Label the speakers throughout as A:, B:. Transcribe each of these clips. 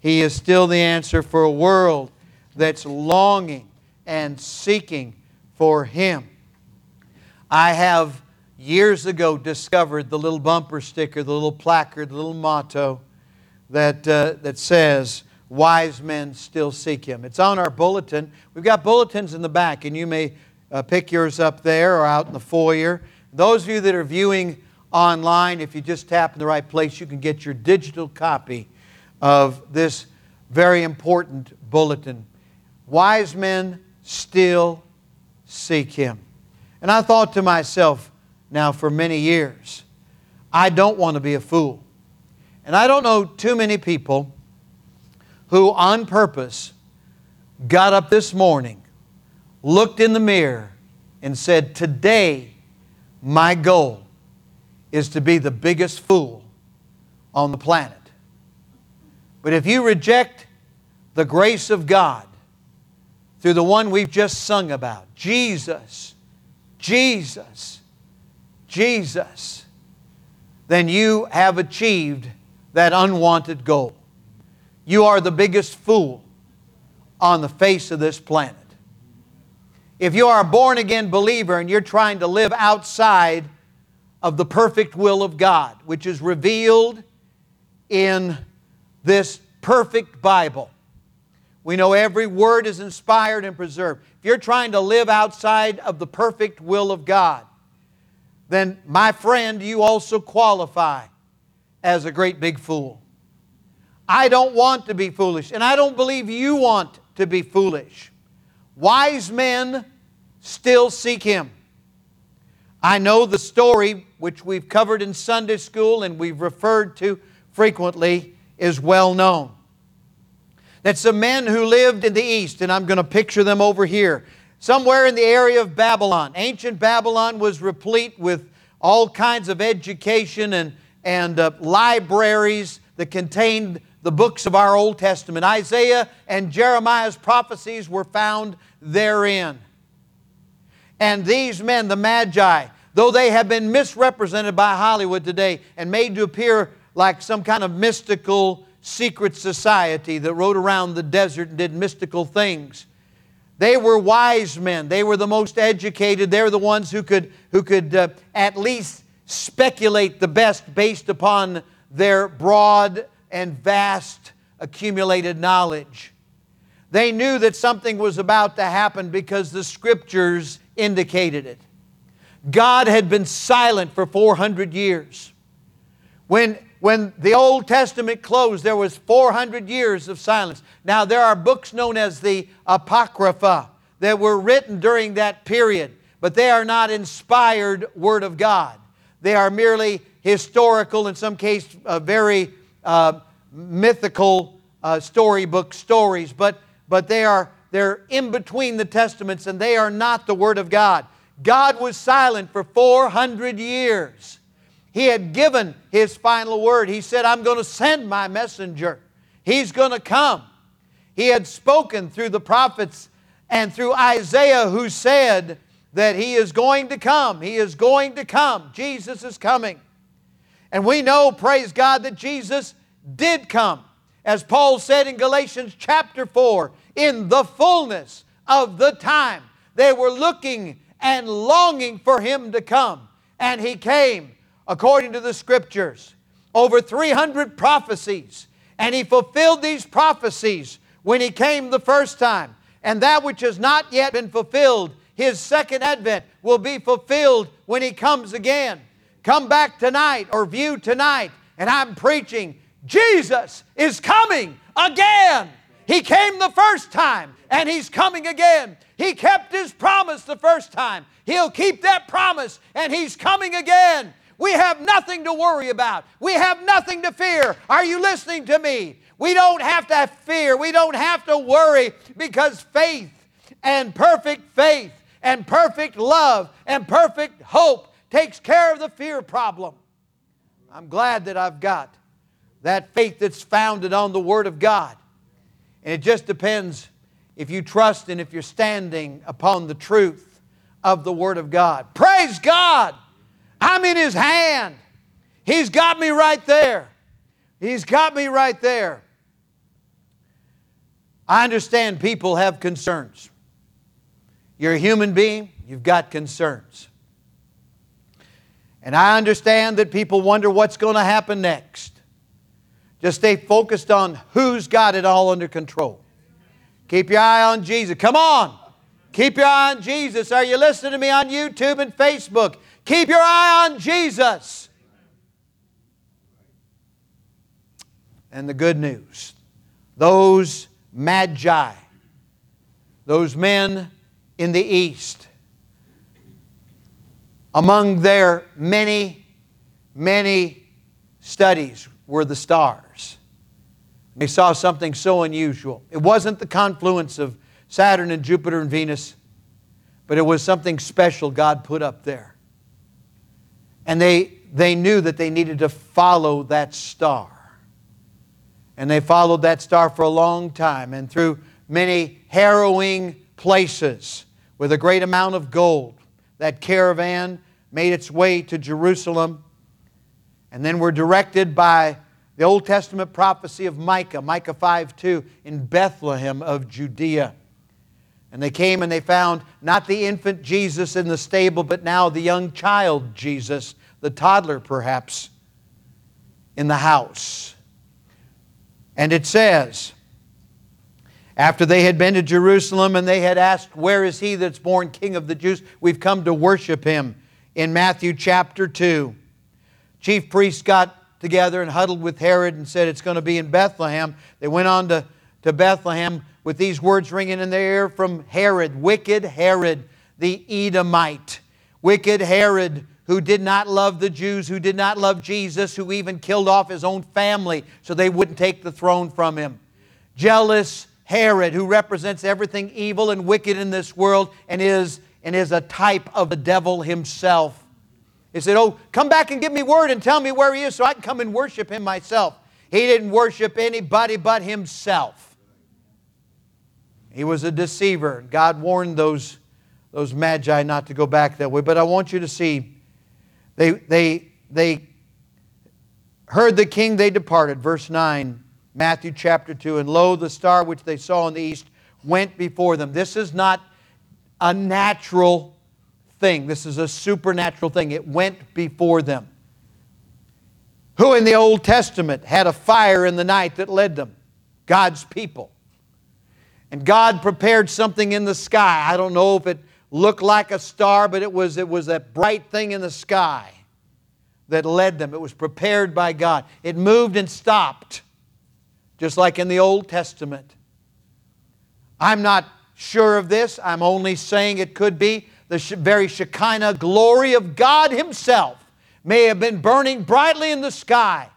A: He is still the answer for a world that's longing and seeking for Him. I have years ago discovered the little bumper sticker, the little placard, the little motto that, uh, that says, Wise men still seek Him. It's on our bulletin. We've got bulletins in the back, and you may uh, pick yours up there or out in the foyer. Those of you that are viewing online, if you just tap in the right place, you can get your digital copy of this very important bulletin. Wise men still seek Him. And I thought to myself, now for many years, I don't want to be a fool. And I don't know too many people who, on purpose, got up this morning, looked in the mirror, and said, Today, my goal is to be the biggest fool on the planet. But if you reject the grace of God through the one we've just sung about, Jesus, Jesus, Jesus, then you have achieved that unwanted goal. You are the biggest fool on the face of this planet. If you are a born again believer and you're trying to live outside of the perfect will of God, which is revealed in this perfect Bible. We know every word is inspired and preserved. If you're trying to live outside of the perfect will of God, then, my friend, you also qualify as a great big fool. I don't want to be foolish, and I don't believe you want to be foolish. Wise men still seek Him. I know the story, which we've covered in Sunday school and we've referred to frequently, is well known. That's some men who lived in the east, and I'm going to picture them over here. Somewhere in the area of Babylon. Ancient Babylon was replete with all kinds of education and, and uh, libraries that contained the books of our Old Testament. Isaiah and Jeremiah's prophecies were found therein. And these men, the Magi, though they have been misrepresented by Hollywood today and made to appear like some kind of mystical secret society that rode around the desert and did mystical things. They were wise men. They were the most educated. They were the ones who could, who could uh, at least speculate the best based upon their broad and vast accumulated knowledge. They knew that something was about to happen because the scriptures indicated it. God had been silent for 400 years. When, when the Old Testament closed, there was 400 years of silence. Now, there are books known as the Apocrypha that were written during that period, but they are not inspired Word of God. They are merely historical, in some case, uh, very uh, mythical uh, storybook stories, but, but they are they're in between the testaments and they are not the Word of God. God was silent for 400 years. He had given His final word. He said, I'm going to send my messenger. He's going to come. He had spoken through the prophets and through Isaiah, who said that He is going to come. He is going to come. Jesus is coming. And we know, praise God, that Jesus did come. As Paul said in Galatians chapter 4, in the fullness of the time, they were looking and longing for him to come. And he came according to the scriptures. Over 300 prophecies. And he fulfilled these prophecies when he came the first time. And that which has not yet been fulfilled, his second advent, will be fulfilled when he comes again. Come back tonight or view tonight, and I'm preaching Jesus is coming again. He came the first time and He's coming again. He kept His promise the first time. He'll keep that promise and He's coming again. We have nothing to worry about. We have nothing to fear. Are you listening to me? We don't have to fear. We don't have to worry because faith and perfect faith and perfect love and perfect hope takes care of the fear problem. I'm glad that I've got that faith that's founded on the Word of God. And it just depends if you trust and if you're standing upon the truth of the Word of God. Praise God! I'm in His hand. He's got me right there. He's got me right there. I understand people have concerns. You're a human being, you've got concerns. And I understand that people wonder what's going to happen next. Just stay focused on who's got it all under control. Keep your eye on Jesus. Come on. Keep your eye on Jesus. Are you listening to me on YouTube and Facebook? Keep your eye on Jesus. And the good news those magi, those men in the east, among their many, many studies were the stars. They saw something so unusual. It wasn't the confluence of Saturn and Jupiter and Venus, but it was something special God put up there. And they, they knew that they needed to follow that star. And they followed that star for a long time and through many harrowing places with a great amount of gold. That caravan made its way to Jerusalem and then were directed by the Old Testament prophecy of Micah, Micah 5 2, in Bethlehem of Judea. And they came and they found not the infant Jesus in the stable, but now the young child Jesus, the toddler perhaps, in the house. And it says, after they had been to Jerusalem and they had asked, Where is he that's born King of the Jews? We've come to worship him in Matthew chapter 2. Chief priests got together and huddled with Herod and said, It's going to be in Bethlehem. They went on to, to Bethlehem with these words ringing in their ear from Herod, wicked Herod, the Edomite. Wicked Herod, who did not love the Jews, who did not love Jesus, who even killed off his own family so they wouldn't take the throne from him. Jealous Herod, who represents everything evil and wicked in this world and is, and is a type of the devil himself. He said, Oh, come back and give me word and tell me where he is so I can come and worship him myself. He didn't worship anybody but himself. He was a deceiver. God warned those, those magi not to go back that way. But I want you to see, they, they, they heard the king, they departed. Verse 9. Matthew chapter 2. And lo, the star which they saw in the east went before them. This is not a natural thing, this is a supernatural thing. It went before them. Who in the Old Testament had a fire in the night that led them? God's people. And God prepared something in the sky. I don't know if it looked like a star, but it was, it was that bright thing in the sky that led them. It was prepared by God. It moved and stopped just like in the Old Testament. I'm not sure of this. I'm only saying it could be the very Shekinah glory of God Himself may have been burning brightly in the sky.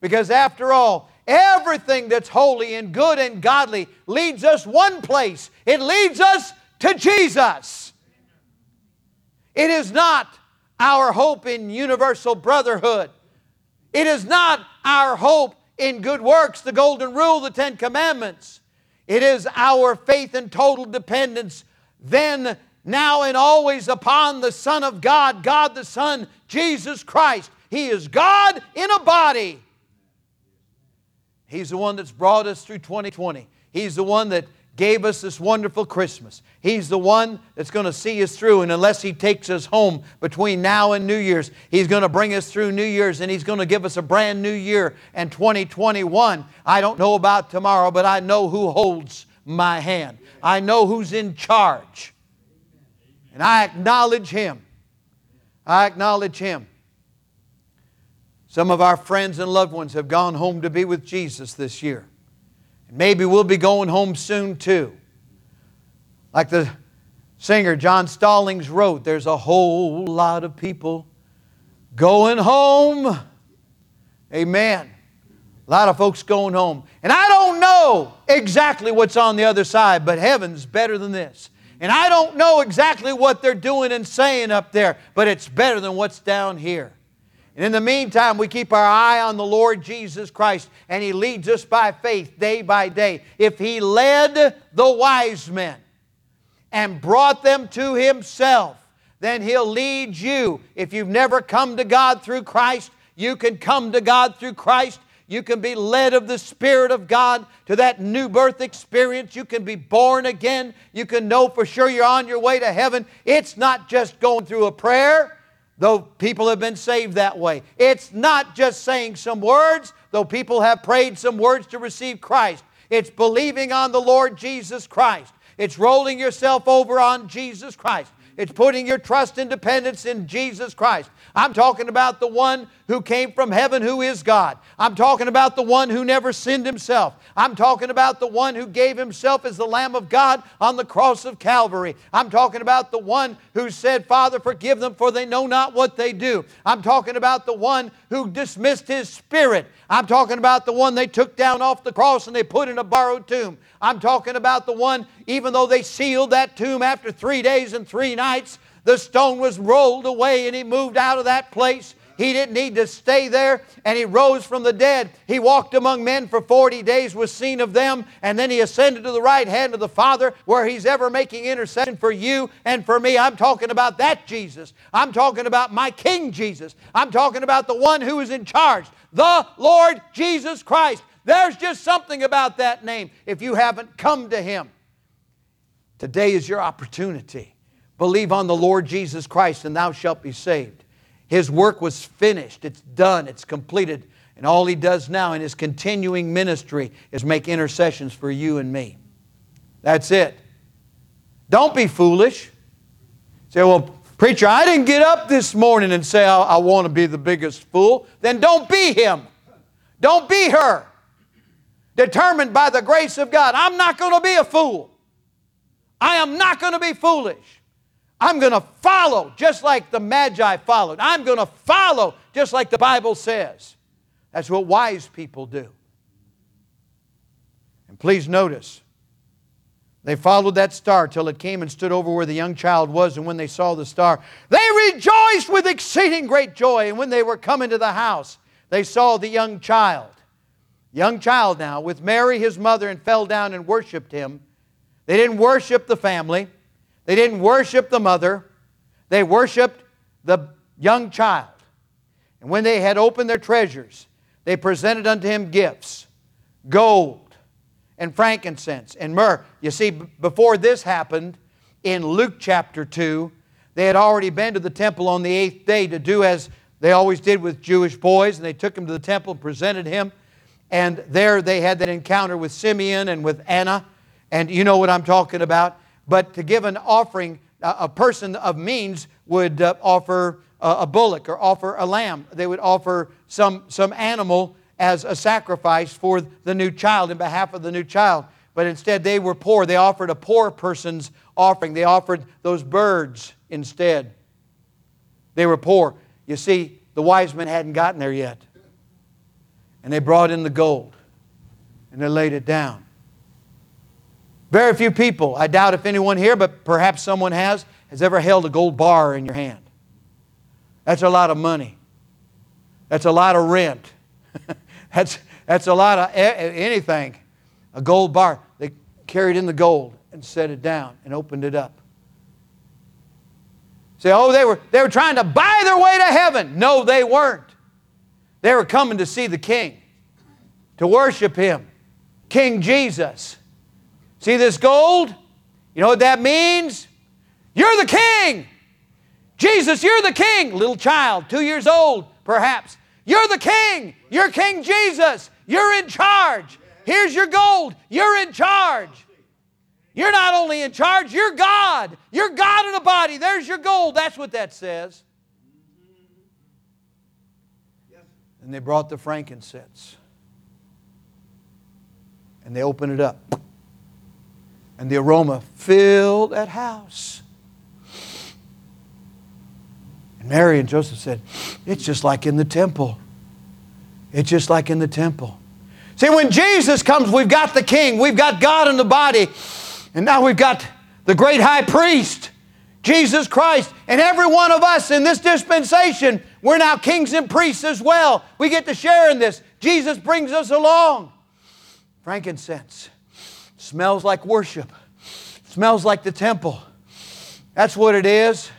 A: Because after all, everything that's holy and good and godly leads us one place it leads us to Jesus. It is not our hope in universal brotherhood. It is not our hope in good works, the golden rule, the Ten Commandments. It is our faith and total dependence then, now, and always upon the Son of God, God the Son, Jesus Christ. He is God in a body. He's the one that's brought us through 2020. He's the one that gave us this wonderful Christmas. He's the one that's going to see us through, and unless He takes us home between now and New Year's, He's going to bring us through New Year's and He's going to give us a brand new year and 2021. I don't know about tomorrow, but I know who holds my hand. I know who's in charge. And I acknowledge Him. I acknowledge Him. Some of our friends and loved ones have gone home to be with Jesus this year. And maybe we'll be going home soon too. Like the singer John Stallings wrote, there's a whole lot of people going home. Amen. A lot of folks going home. And I don't know exactly what's on the other side, but heaven's better than this. And I don't know exactly what they're doing and saying up there, but it's better than what's down here. And in the meantime, we keep our eye on the Lord Jesus Christ, and He leads us by faith day by day. If He led the wise men and brought them to Himself, then He'll lead you. If you've never come to God through Christ, you can come to God through Christ. You can be led of the Spirit of God to that new birth experience. You can be born again. You can know for sure you're on your way to heaven. It's not just going through a prayer, though people have been saved that way. It's not just saying some words, though people have prayed some words to receive Christ. It's believing on the Lord Jesus Christ. It's rolling yourself over on Jesus Christ. It's putting your trust and dependence in Jesus Christ. I'm talking about the one who came from heaven who is God. I'm talking about the one who never sinned himself. I'm talking about the one who gave himself as the Lamb of God on the cross of Calvary. I'm talking about the one who said, Father, forgive them for they know not what they do. I'm talking about the one who dismissed his spirit. I'm talking about the one they took down off the cross and they put in a borrowed tomb. I'm talking about the one, even though they sealed that tomb after three days and three nights, the stone was rolled away and he moved out of that place. He didn't need to stay there, and he rose from the dead. He walked among men for 40 days, was seen of them, and then he ascended to the right hand of the Father, where he's ever making intercession for you and for me. I'm talking about that Jesus. I'm talking about my King Jesus. I'm talking about the one who is in charge, the Lord Jesus Christ. There's just something about that name if you haven't come to him. Today is your opportunity. Believe on the Lord Jesus Christ, and thou shalt be saved. His work was finished, it's done, it's completed. And all he does now in his continuing ministry is make intercessions for you and me. That's it. Don't be foolish. Say, well, preacher, I didn't get up this morning and say I, I want to be the biggest fool. Then don't be him. Don't be her. Determined by the grace of God, I'm not going to be a fool. I am not going to be foolish. I'm going to follow just like the Magi followed. I'm going to follow just like the Bible says. That's what wise people do. And please notice, they followed that star till it came and stood over where the young child was. And when they saw the star, they rejoiced with exceeding great joy. And when they were coming to the house, they saw the young child. Young child now, with Mary, his mother, and fell down and worshiped him. They didn't worship the family. They didn't worship the mother, they worshiped the young child. And when they had opened their treasures, they presented unto him gifts gold and frankincense and myrrh. You see, before this happened, in Luke chapter 2, they had already been to the temple on the eighth day to do as they always did with Jewish boys, and they took him to the temple and presented him. And there they had that encounter with Simeon and with Anna. And you know what I'm talking about. But to give an offering, a person of means would uh, offer a bullock or offer a lamb. They would offer some, some animal as a sacrifice for the new child, in behalf of the new child. But instead, they were poor. They offered a poor person's offering. They offered those birds instead. They were poor. You see, the wise men hadn't gotten there yet. And they brought in the gold and they laid it down. Very few people, I doubt if anyone here, but perhaps someone has, has ever held a gold bar in your hand. That's a lot of money. That's a lot of rent. that's, that's a lot of anything. A gold bar. They carried in the gold and set it down and opened it up. Say, oh, they were, they were trying to buy their way to heaven. No, they weren't. They were coming to see the King, to worship Him, King Jesus. See this gold? You know what that means? You're the king. Jesus, you're the king. Little child, two years old, perhaps. You're the king. You're King Jesus. You're in charge. Here's your gold. You're in charge. You're not only in charge, you're God. You're God in a body. There's your gold. That's what that says. And they brought the frankincense. And they opened it up and the aroma filled that house. And Mary and Joseph said, It's just like in the temple. It's just like in the temple. See, when Jesus comes, we've got the king, we've got God in the body, and now we've got the great high priest, Jesus Christ. And every one of us in this dispensation, we're now kings and priests as well. We get to share in this. Jesus brings us along. Frankincense. Smells like worship. Smells like the temple. That's what it is.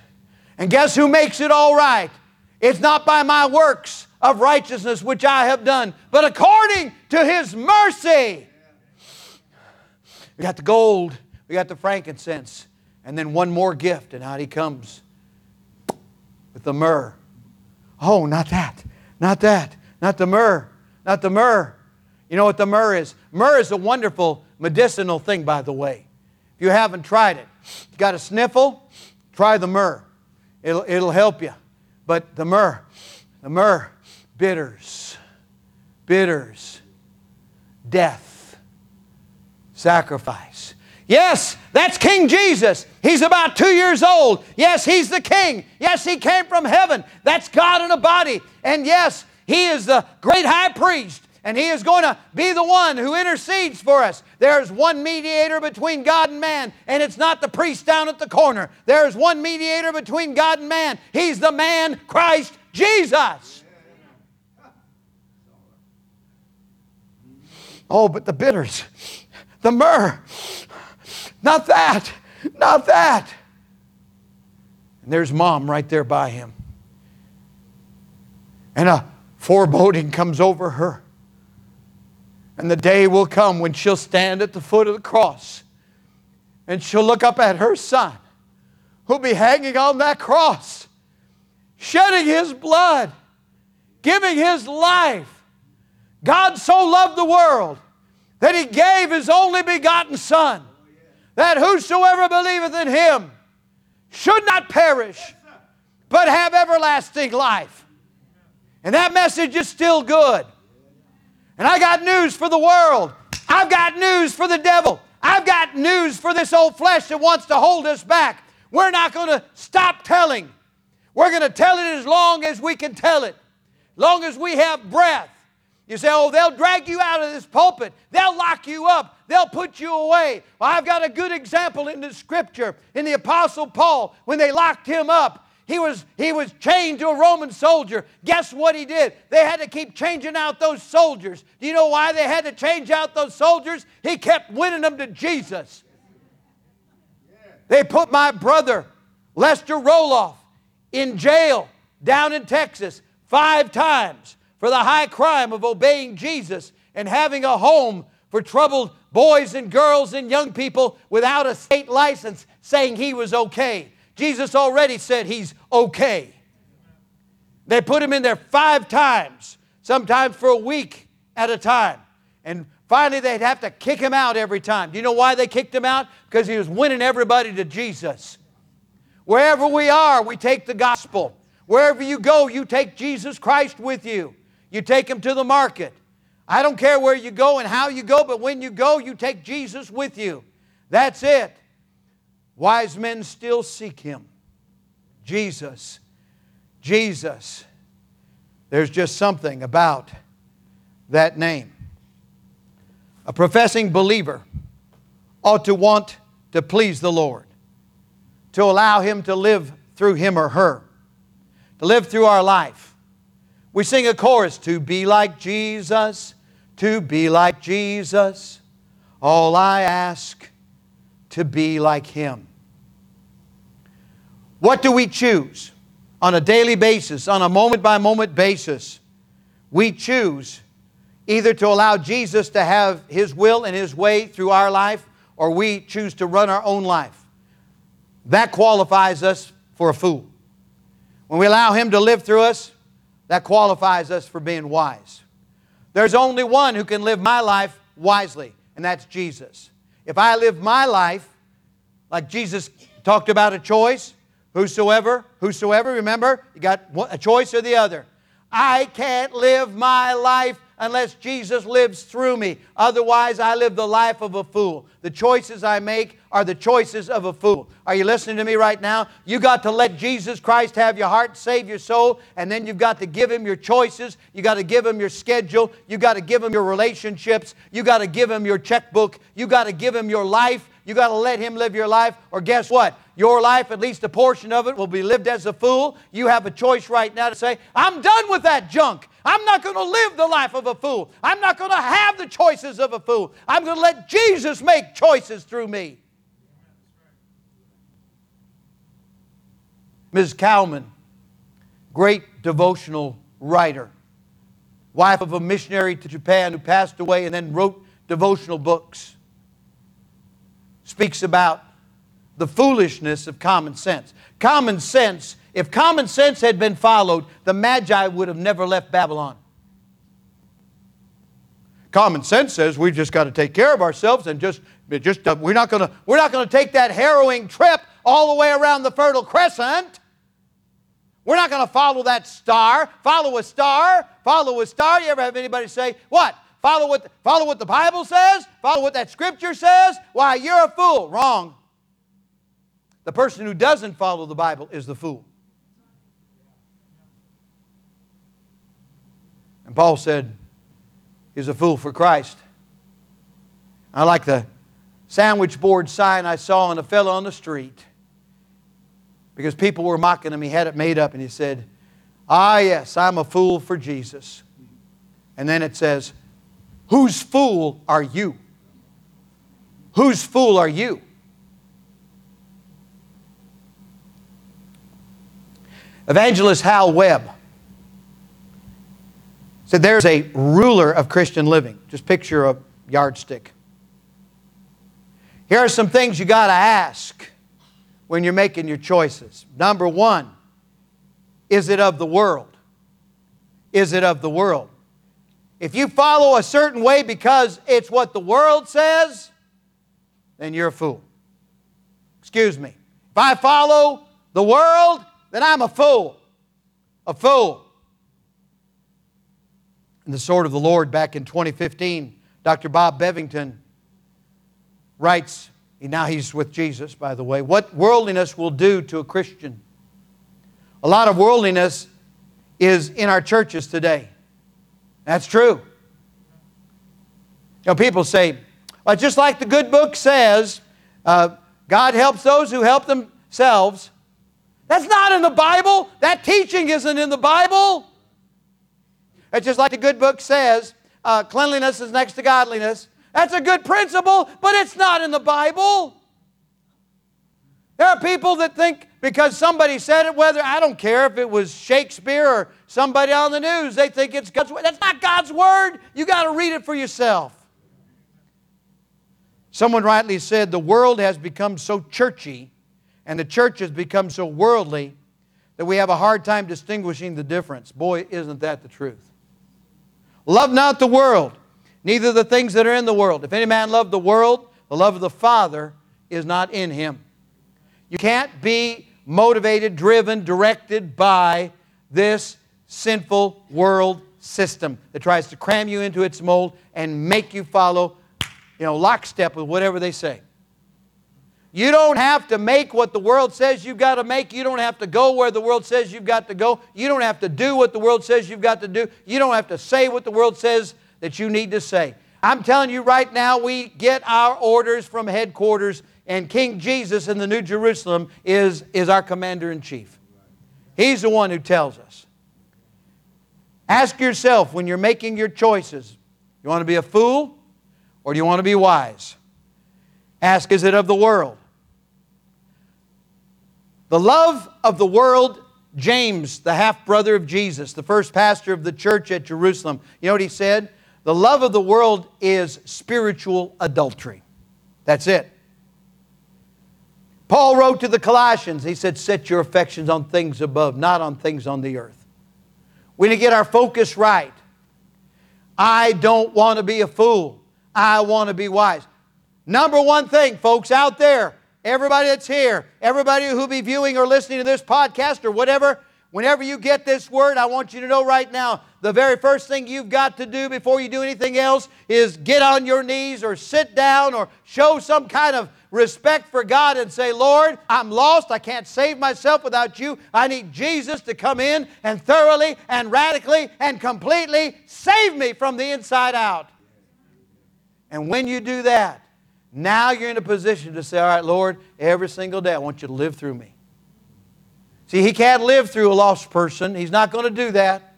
A: And guess who makes it all right? It's not by my works. of righteousness which I have done, but according to his mercy. We got the gold, we got the frankincense, and then one more gift, and out he comes with the myrrh. Oh, not that, not that, not the myrrh, not the myrrh. You know what the myrrh is? Myrrh is a wonderful medicinal thing, by the way. If you haven't tried it, you got a sniffle, try the myrrh. It'll, it'll help you. But the myrrh, the myrrh, bitters, bitters, death, sacrifice. Yes, that's King Jesus. He's about two years old. Yes, he's the king. Yes, he came from heaven. That's God in a body. And yes, he is the great high priest and He is going to be the one who intercedes for us. There's one mediator between God and man, and it's not the priest down at the corner. There's one mediator between God and man. He's the man, Christ Jesus. Oh, but the bitters, the myrrh, not that, not that. And there's mom right there by him. And a foreboding comes over her. And the day will come when she'll stand at the foot of the cross and she'll look up at her son who'll be hanging on that cross, shedding his blood, giving his life. God so loved the world that he gave his only begotten Son, that whosoever believeth in him should not perish, but have everlasting life. And that message is still good. And I got news for the world. I've got news for the devil. I've got news for this old flesh that wants to hold us back. We're not going to stop telling. We're going to tell it as long as we can tell it, long as we have breath. You say, oh, they'll drag you out of this pulpit. They'll lock you up. They'll put you away. Well, I've got a good example in the scripture in the Apostle Paul when they locked him up. He was, he was chained to a Roman soldier. Guess what he did? They had to keep changing out those soldiers. Do you know why they had to change out those soldiers? He kept winning them to Jesus. They put my brother, Lester Roloff, in jail down in Texas five times for the high crime of obeying Jesus and having a home for troubled boys and girls and young people without a state license saying he was okay. Jesus already said he's okay. They put him in there five times, sometimes for a week at a time. And finally, they'd have to kick him out every time. Do you know why they kicked him out? Because he was winning everybody to Jesus. Wherever we are, we take the gospel. Wherever you go, you take Jesus Christ with you. You take him to the market. I don't care where you go and how you go, but when you go, you take Jesus with you. That's it. Wise men still seek him. Jesus. Jesus. There's just something about that name. A professing believer ought to want to please the Lord, to allow Him to live through him or her, to live through our life. We sing a chorus to be like Jesus, to be like Jesus. All I ask to be like Him. What do we choose on a daily basis, on a moment by moment basis? We choose either to allow Jesus to have His will and His way through our life, or we choose to run our own life. That qualifies us for a fool. When we allow Him to live through us, that qualifies us for being wise. There's only one who can live my life wisely, and that's Jesus. If I live my life like Jesus talked about a choice, whosoever, whosoever, remember, you got a choice or the other. I can't live my life unless Jesus lives through me. Otherwise, I live the life of a fool. The choices I make are the choices of a fool. Are you listening to me right now? You got to let Jesus Christ have your heart, save your soul, and then you've got to give him your choices. You got to give him your schedule. You got to give him your relationships. You got to give him your checkbook. You got to give him your life. You got to let him live your life, or guess what? Your life, at least a portion of it, will be lived as a fool. You have a choice right now to say, I'm done with that junk. I'm not going to live the life of a fool. I'm not going to have the choices of a fool. I'm going to let Jesus make choices through me. Ms. Cowman, great devotional writer, wife of a missionary to Japan who passed away and then wrote devotional books. Speaks about the foolishness of common sense. Common sense, if common sense had been followed, the Magi would have never left Babylon. Common sense says we've just got to take care of ourselves and just, just uh, we're not going to we're not going to take that harrowing trip all the way around the Fertile Crescent. We're not going to follow that star. Follow a star. Follow a star. You ever have anybody say, "What? Follow what? Follow what the Bible says? Follow what that Scripture says? Why, you're a fool." Wrong. The person who doesn't follow the Bible is the fool. And Paul said, He's a fool for Christ. I like the sandwich board sign I saw on a fellow on the street because people were mocking him. He had it made up and he said, Ah, yes, I'm a fool for Jesus. And then it says, Whose fool are you? Whose fool are you? Evangelist Hal Webb said there's a ruler of Christian living. Just picture a yardstick. Here are some things you got to ask when you're making your choices. Number one, is it of the world? Is it of the world? If you follow a certain way because it's what the world says, then you're a fool. Excuse me. If I follow the world, then I'm a fool. A fool in the Sword of the Lord back in 2015, Dr. Bob Bevington writes, now he's with Jesus, by the way, what worldliness will do to a Christian. A lot of worldliness is in our churches today. That's true. You know, people say, well, just like the good book says, uh, God helps those who help themselves. That's not in the Bible. That teaching isn't in the Bible. It's just like the good book says uh, cleanliness is next to godliness. That's a good principle, but it's not in the Bible. There are people that think because somebody said it, whether I don't care if it was Shakespeare or somebody on the news, they think it's God's word. That's not God's word. You got to read it for yourself. Someone rightly said the world has become so churchy and the church has become so worldly that we have a hard time distinguishing the difference. Boy, isn't that the truth. Love not the world, neither the things that are in the world. If any man love the world, the love of the Father is not in him. You can't be motivated, driven, directed by this sinful world system that tries to cram you into its mold and make you follow, you know, lockstep with whatever they say. You don't have to make what the world says you've got to make. You don't have to go where the world says you've got to go. You don't have to do what the world says you've got to do. You don't have to say what the world says that you need to say. I'm telling you right now, we get our orders from headquarters, and King Jesus in the New Jerusalem is, is our commander in chief. He's the one who tells us. Ask yourself when you're making your choices you want to be a fool or do you want to be wise? Ask, is it of the world? The love of the world, James, the half brother of Jesus, the first pastor of the church at Jerusalem, you know what he said? The love of the world is spiritual adultery. That's it. Paul wrote to the Colossians, he said, Set your affections on things above, not on things on the earth. We need to get our focus right. I don't want to be a fool. I want to be wise. Number one thing, folks out there, everybody that's here, everybody who'll be viewing or listening to this podcast or whatever, whenever you get this word, I want you to know right now the very first thing you've got to do before you do anything else is get on your knees or sit down or show some kind of respect for God and say, Lord, I'm lost. I can't save myself without you. I need Jesus to come in and thoroughly and radically and completely save me from the inside out. And when you do that, now you're in a position to say, All right, Lord, every single day I want you to live through me. See, He can't live through a lost person, He's not going to do that.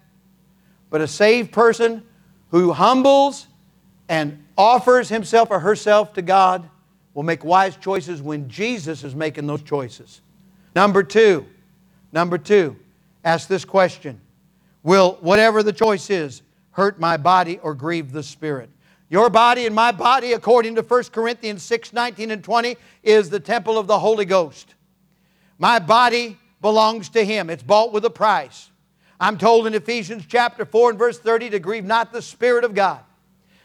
A: But a saved person who humbles and offers himself or herself to God will make wise choices when Jesus is making those choices. Number two, number two, ask this question Will whatever the choice is hurt my body or grieve the Spirit. Your body and my body, according to 1 Corinthians 6 19 and 20, is the temple of the Holy Ghost. My body belongs to Him, it's bought with a price. I'm told in Ephesians chapter 4 and verse 30 to grieve not the Spirit of God.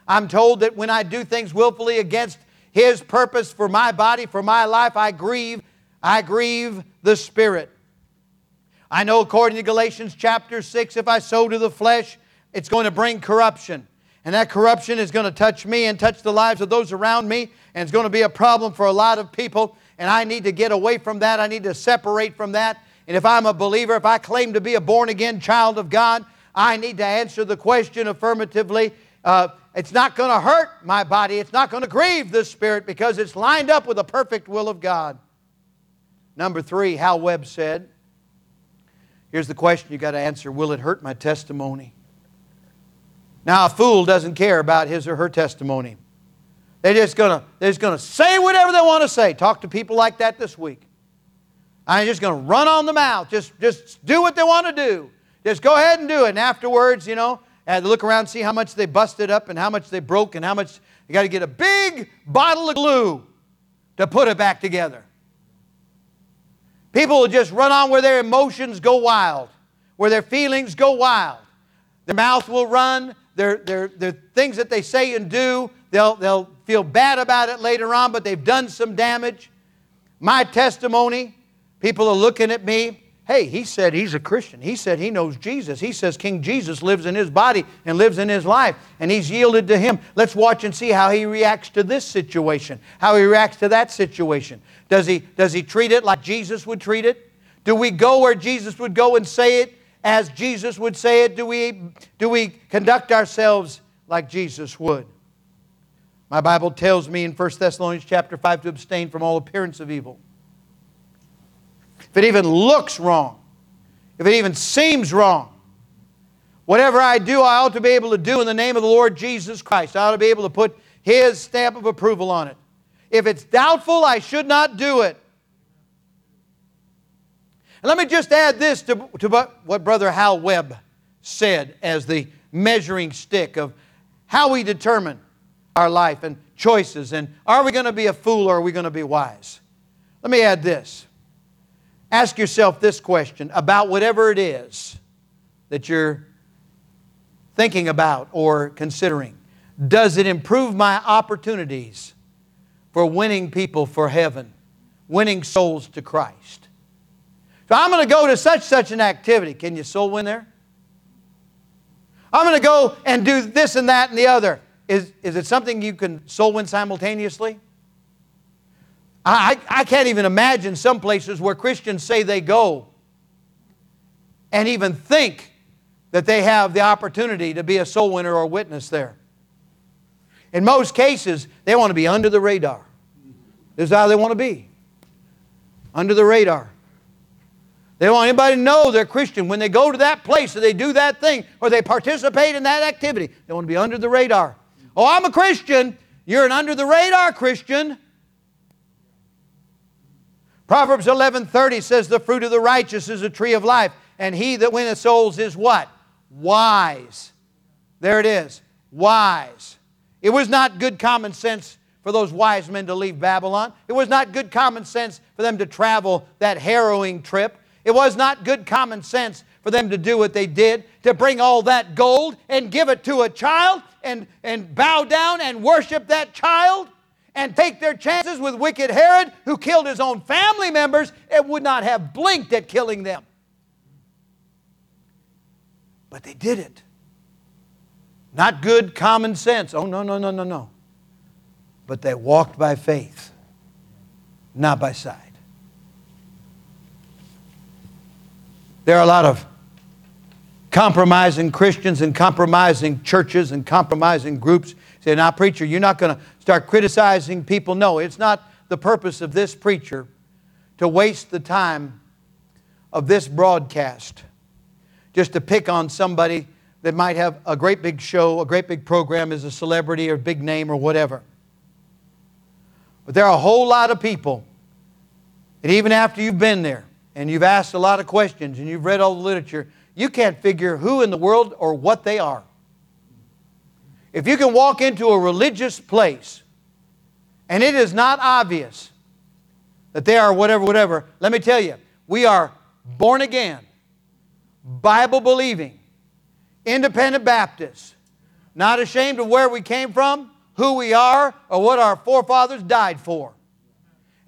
A: I'm told that when I do things willfully against His purpose for my body, for my life, I grieve, I grieve the Spirit. I know according to Galatians chapter 6, if I sow to the flesh, it's going to bring corruption. And that corruption is going to touch me and touch the lives of those around me, and it's going to be a problem for a lot of people. And I need to get away from that. I need to separate from that. And if I'm a believer, if I claim to be a born again child of God, I need to answer the question affirmatively. Uh, it's not going to hurt my body, it's not going to grieve the Spirit because it's lined up with the perfect will of God. Number three, Hal Webb said, Here's the question you got to answer Will it hurt my testimony? Now, a fool doesn't care about his or her testimony. They're just gonna, they're just gonna say whatever they want to say. Talk to people like that this week. I'm just gonna run on the mouth. Just, just do what they want to do. Just go ahead and do it. And afterwards, you know, and look around and see how much they busted up and how much they broke and how much you got to get a big bottle of glue to put it back together. People will just run on where their emotions go wild, where their feelings go wild. Their mouth will run, their, their, their things that they say and do, they'll, they'll feel bad about it later on, but they've done some damage. My testimony, people are looking at me. Hey, he said he's a Christian. He said he knows Jesus. He says King Jesus lives in his body and lives in his life, and he's yielded to him. Let's watch and see how he reacts to this situation, how he reacts to that situation. Does he, does he treat it like Jesus would treat it? Do we go where Jesus would go and say it as Jesus would say it? Do we, do we conduct ourselves like Jesus would? My Bible tells me in 1 Thessalonians chapter 5 to abstain from all appearance of evil. If it even looks wrong, if it even seems wrong, whatever I do, I ought to be able to do in the name of the Lord Jesus Christ. I ought to be able to put His stamp of approval on it. If it's doubtful, I should not do it. And let me just add this to, to what Brother Hal Webb said as the measuring stick of how we determine our life and choices and are we going to be a fool or are we going to be wise? Let me add this. Ask yourself this question about whatever it is that you're thinking about or considering. Does it improve my opportunities for winning people for heaven, winning souls to Christ? So I'm going to go to such such an activity. Can you soul win there? I'm going to go and do this and that and the other. Is, is it something you can soul win simultaneously? I, I can't even imagine some places where Christians say they go and even think that they have the opportunity to be a soul winner or witness there. In most cases, they want to be under the radar. This is how they want to be under the radar. They don't want anybody to know they're Christian. When they go to that place or they do that thing or they participate in that activity, they want to be under the radar. Oh, I'm a Christian. You're an under the radar Christian. Proverbs 11:30 says the fruit of the righteous is a tree of life, and he that winneth souls is what? Wise. There it is. Wise. It was not good common sense for those wise men to leave Babylon. It was not good common sense for them to travel that harrowing trip. It was not good common sense for them to do what they did, to bring all that gold and give it to a child and, and bow down and worship that child and take their chances with wicked Herod, who killed his own family members and would not have blinked at killing them. But they did it. Not good common sense. Oh, no, no, no, no, no. But they walked by faith, not by sight. There are a lot of compromising Christians and compromising churches and compromising groups. Say, now, preacher, you're not going to start criticizing people. No, it's not the purpose of this preacher to waste the time of this broadcast just to pick on somebody that might have a great big show, a great big program as a celebrity or big name or whatever. But there are a whole lot of people that even after you've been there, and you've asked a lot of questions and you've read all the literature, you can't figure who in the world or what they are. If you can walk into a religious place and it is not obvious that they are whatever, whatever, let me tell you, we are born again, Bible believing, independent Baptists, not ashamed of where we came from, who we are, or what our forefathers died for.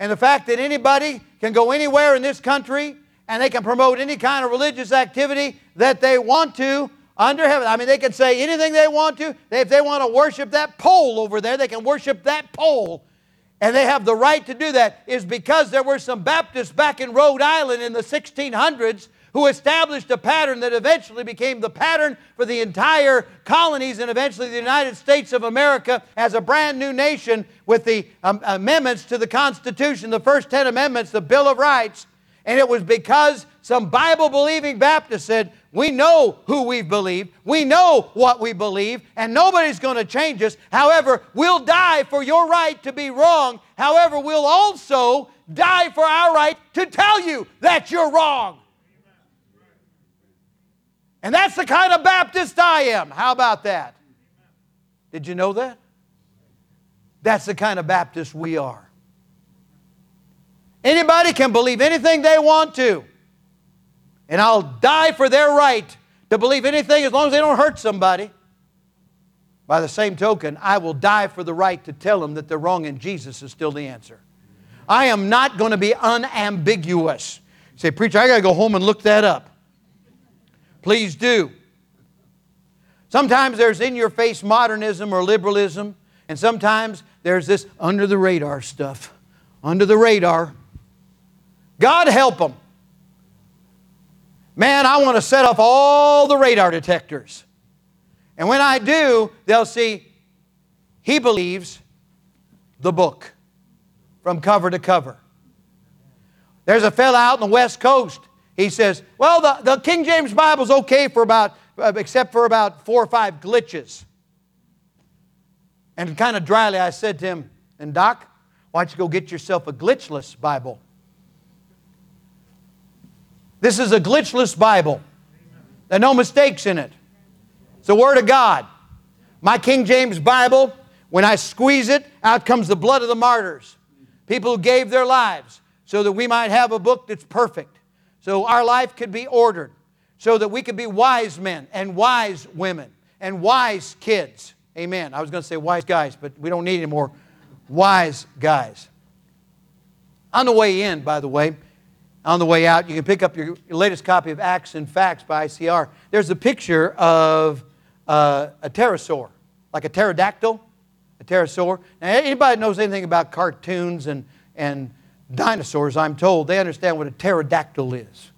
A: And the fact that anybody can go anywhere in this country and they can promote any kind of religious activity that they want to under heaven. I mean, they can say anything they want to. If they want to worship that pole over there, they can worship that pole. And they have the right to do that, is because there were some Baptists back in Rhode Island in the 1600s who established a pattern that eventually became the pattern for the entire colonies and eventually the United States of America as a brand new nation with the um, amendments to the Constitution, the first 10 amendments, the Bill of Rights. And it was because some Bible believing Baptist said, We know who we believe, we know what we believe, and nobody's going to change us. However, we'll die for your right to be wrong. However, we'll also die for our right to tell you that you're wrong. And that's the kind of Baptist I am. How about that? Did you know that? That's the kind of Baptist we are. Anybody can believe anything they want to. And I'll die for their right to believe anything as long as they don't hurt somebody. By the same token, I will die for the right to tell them that they're wrong and Jesus is still the answer. I am not going to be unambiguous. Say, Preacher, I got to go home and look that up. Please do. Sometimes there's in your face modernism or liberalism, and sometimes there's this under the radar stuff. Under the radar. God help them. Man, I want to set off all the radar detectors. And when I do, they'll see he believes the book from cover to cover. There's a fellow out on the West Coast he says, well, the, the King James Bible's okay for about, uh, except for about four or five glitches. And kind of dryly, I said to him, and Doc, why don't you go get yourself a glitchless Bible? This is a glitchless Bible. There are no mistakes in it. It's the Word of God. My King James Bible, when I squeeze it, out comes the blood of the martyrs. People who gave their lives so that we might have a book that's perfect so our life could be ordered, so that we could be wise men and wise women and wise kids. Amen. I was going to say wise guys, but we don't need any more wise guys. On the way in, by the way, on the way out, you can pick up your latest copy of Acts and Facts by ICR. There's a picture of uh, a pterosaur, like a pterodactyl, a pterosaur. Now, anybody knows anything about cartoons and, and dinosaurs, I'm told, they understand what a pterodactyl is.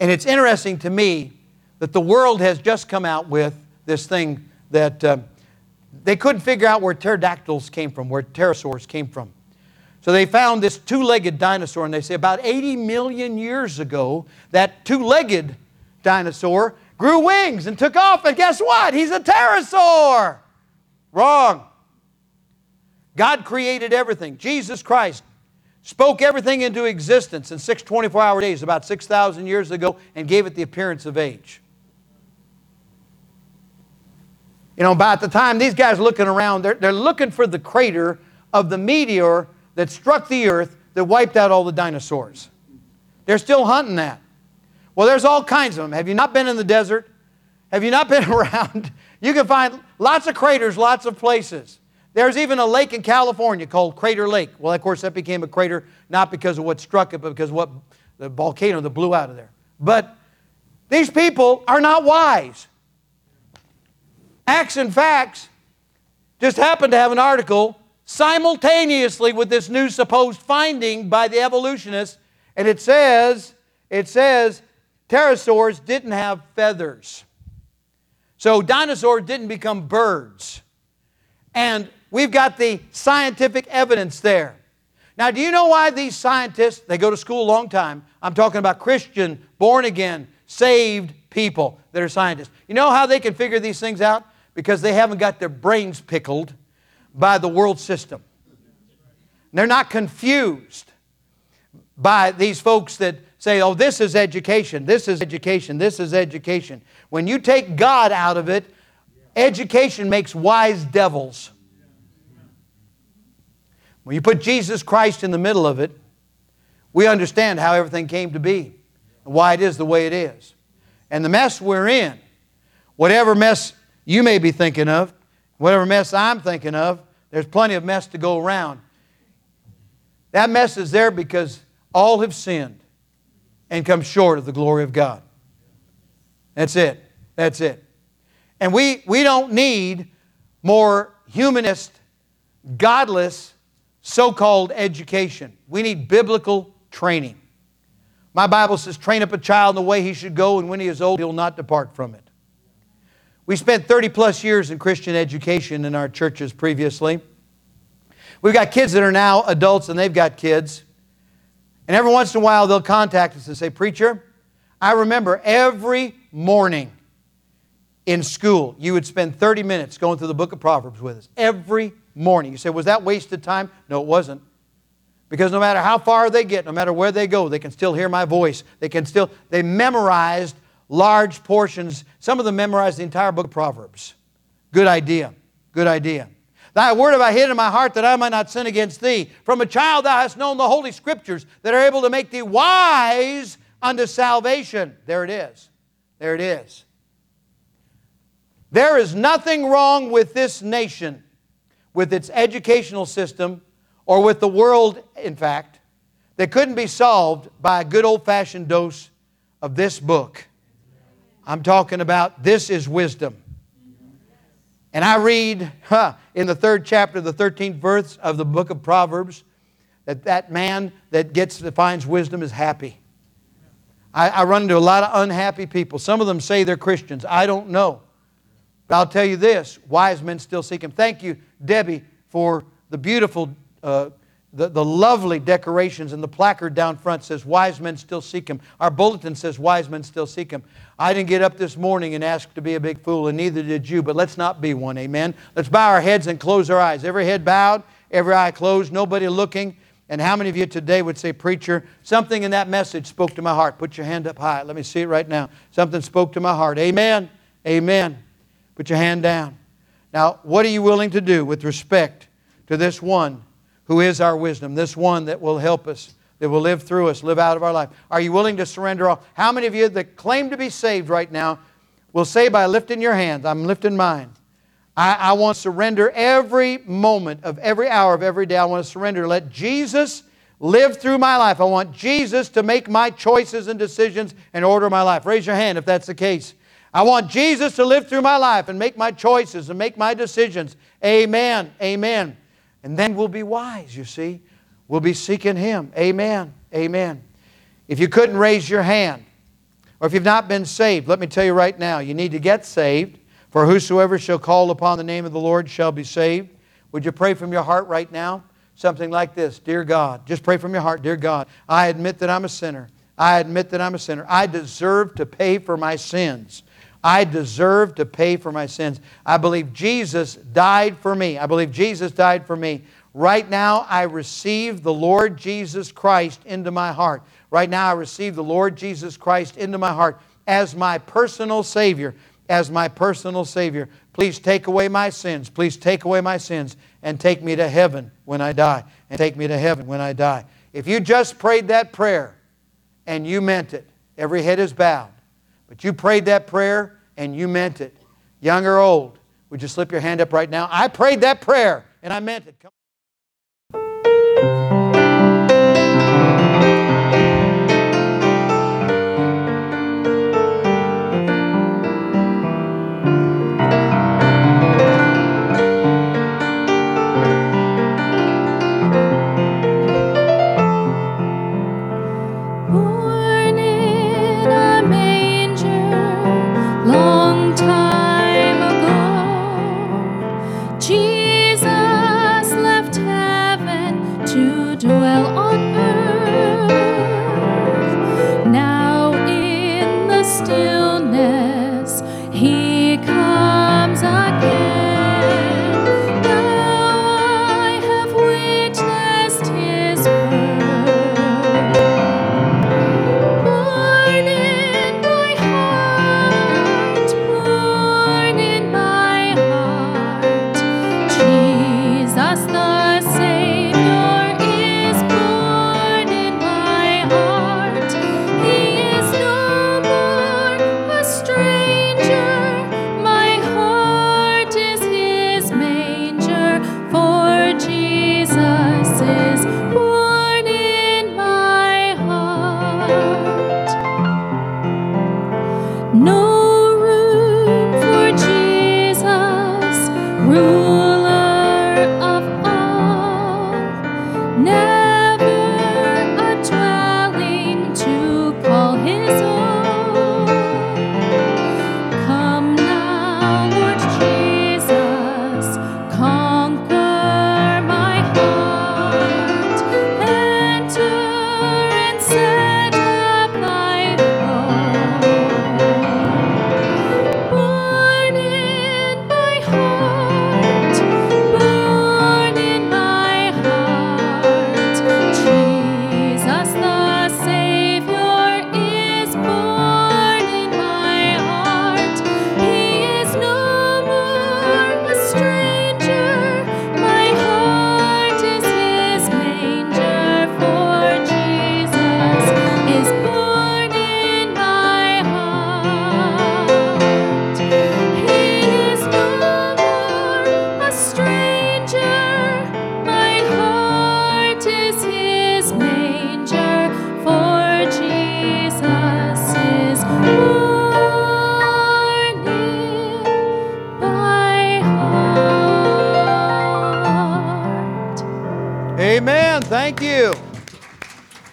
A: And it's interesting to me that the world has just come out with this thing that uh, they couldn't figure out where pterodactyls came from, where pterosaurs came from. So they found this two legged dinosaur, and they say about 80 million years ago, that two legged dinosaur grew wings and took off, and guess what? He's a pterosaur. Wrong. God created everything. Jesus Christ spoke everything into existence in six 24 hour days about 6,000 years ago and gave it the appearance of age. You know, about the time these guys are looking around, they're, they're looking for the crater of the meteor that struck the earth that wiped out all the dinosaurs. They're still hunting that. Well, there's all kinds of them. Have you not been in the desert? Have you not been around? You can find lots of craters, lots of places. There's even a lake in California called Crater Lake. Well, of course, that became a crater not because of what struck it, but because of what the volcano that blew out of there. But these people are not wise. Acts and Facts just happened to have an article simultaneously with this new supposed finding by the evolutionists, and it says, it says, pterosaurs didn't have feathers. So dinosaurs didn't become birds. And We've got the scientific evidence there. Now, do you know why these scientists, they go to school a long time. I'm talking about Christian, born again, saved people that are scientists. You know how they can figure these things out? Because they haven't got their brains pickled by the world system. They're not confused by these folks that say, oh, this is education, this is education, this is education. When you take God out of it, Education makes wise devils. When you put Jesus Christ in the middle of it, we understand how everything came to be and why it is the way it is. And the mess we're in, whatever mess you may be thinking of, whatever mess I'm thinking of, there's plenty of mess to go around. That mess is there because all have sinned and come short of the glory of God. That's it. That's it. And we, we don't need more humanist, godless, so called education. We need biblical training. My Bible says, train up a child in the way he should go, and when he is old, he'll not depart from it. We spent 30 plus years in Christian education in our churches previously. We've got kids that are now adults and they've got kids. And every once in a while they'll contact us and say, Preacher, I remember every morning in school you would spend 30 minutes going through the book of Proverbs with us. Every morning. You say, Was that wasted time? No, it wasn't. Because no matter how far they get, no matter where they go, they can still hear my voice. They can still, they memorized large portions. Some of them memorized the entire book of Proverbs. Good idea. Good idea. Thy word have I hid in my heart that I might not sin against thee. From a child thou hast known the holy scriptures that are able to make thee wise unto salvation. There it is. There it is. There is nothing wrong with this nation, with its educational system, or with the world, in fact, that couldn't be solved by a good old fashioned dose of this book. I'm talking about this is wisdom. And I read huh, in the third chapter, the 13th verse of the book of Proverbs, that that man that gets that finds wisdom is happy. I, I run into a lot of unhappy people. Some of them say they're Christians. I don't know. But I'll tell you this wise men still seek him. Thank you, Debbie, for the beautiful uh, the, the lovely decorations and the placard down front says, Wise men still seek him. Our bulletin says, Wise men still seek him. I didn't get up this morning and ask to be a big fool, and neither did you, but let's not be one, amen? Let's bow our heads and close our eyes. Every head bowed, every eye closed, nobody looking. And how many of you today would say, Preacher, something in that message spoke to my heart? Put your hand up high. Let me see it right now. Something spoke to my heart. Amen. Amen. Put your hand down. Now, what are you willing to do with respect to this one who is our wisdom, this one that will help us, that will live through us, live out of our life. Are you willing to surrender all? How many of you that claim to be saved right now will say by lifting your hands, I'm lifting mine. I, I want to surrender every moment of every hour of every day. I want to surrender. Let Jesus live through my life. I want Jesus to make my choices and decisions and order my life. Raise your hand if that's the case. I want Jesus to live through my life and make my choices and make my decisions. Amen. Amen. And then we'll be wise, you see. We'll be seeking Him. Amen. Amen. If you couldn't raise your hand, or if you've not been saved, let me tell you right now, you need to get saved. For whosoever shall call upon the name of the Lord shall be saved. Would you pray from your heart right now? Something like this Dear God, just pray from your heart, Dear God, I admit that I'm a sinner. I admit that I'm a sinner. I deserve to pay for my sins. I deserve to pay for my sins. I believe Jesus died for me. I believe Jesus died for me. Right now, I receive the Lord Jesus Christ into my heart. Right now, I receive the Lord Jesus Christ into my heart as my personal Savior. As my personal Savior. Please take away my sins. Please take away my sins and take me to heaven when I die. And take me to heaven when I die. If you just prayed that prayer and you meant it, every head is bowed. But you prayed that prayer and you meant it. Young or old, would you slip your hand up right now? I prayed that prayer and I meant it. Come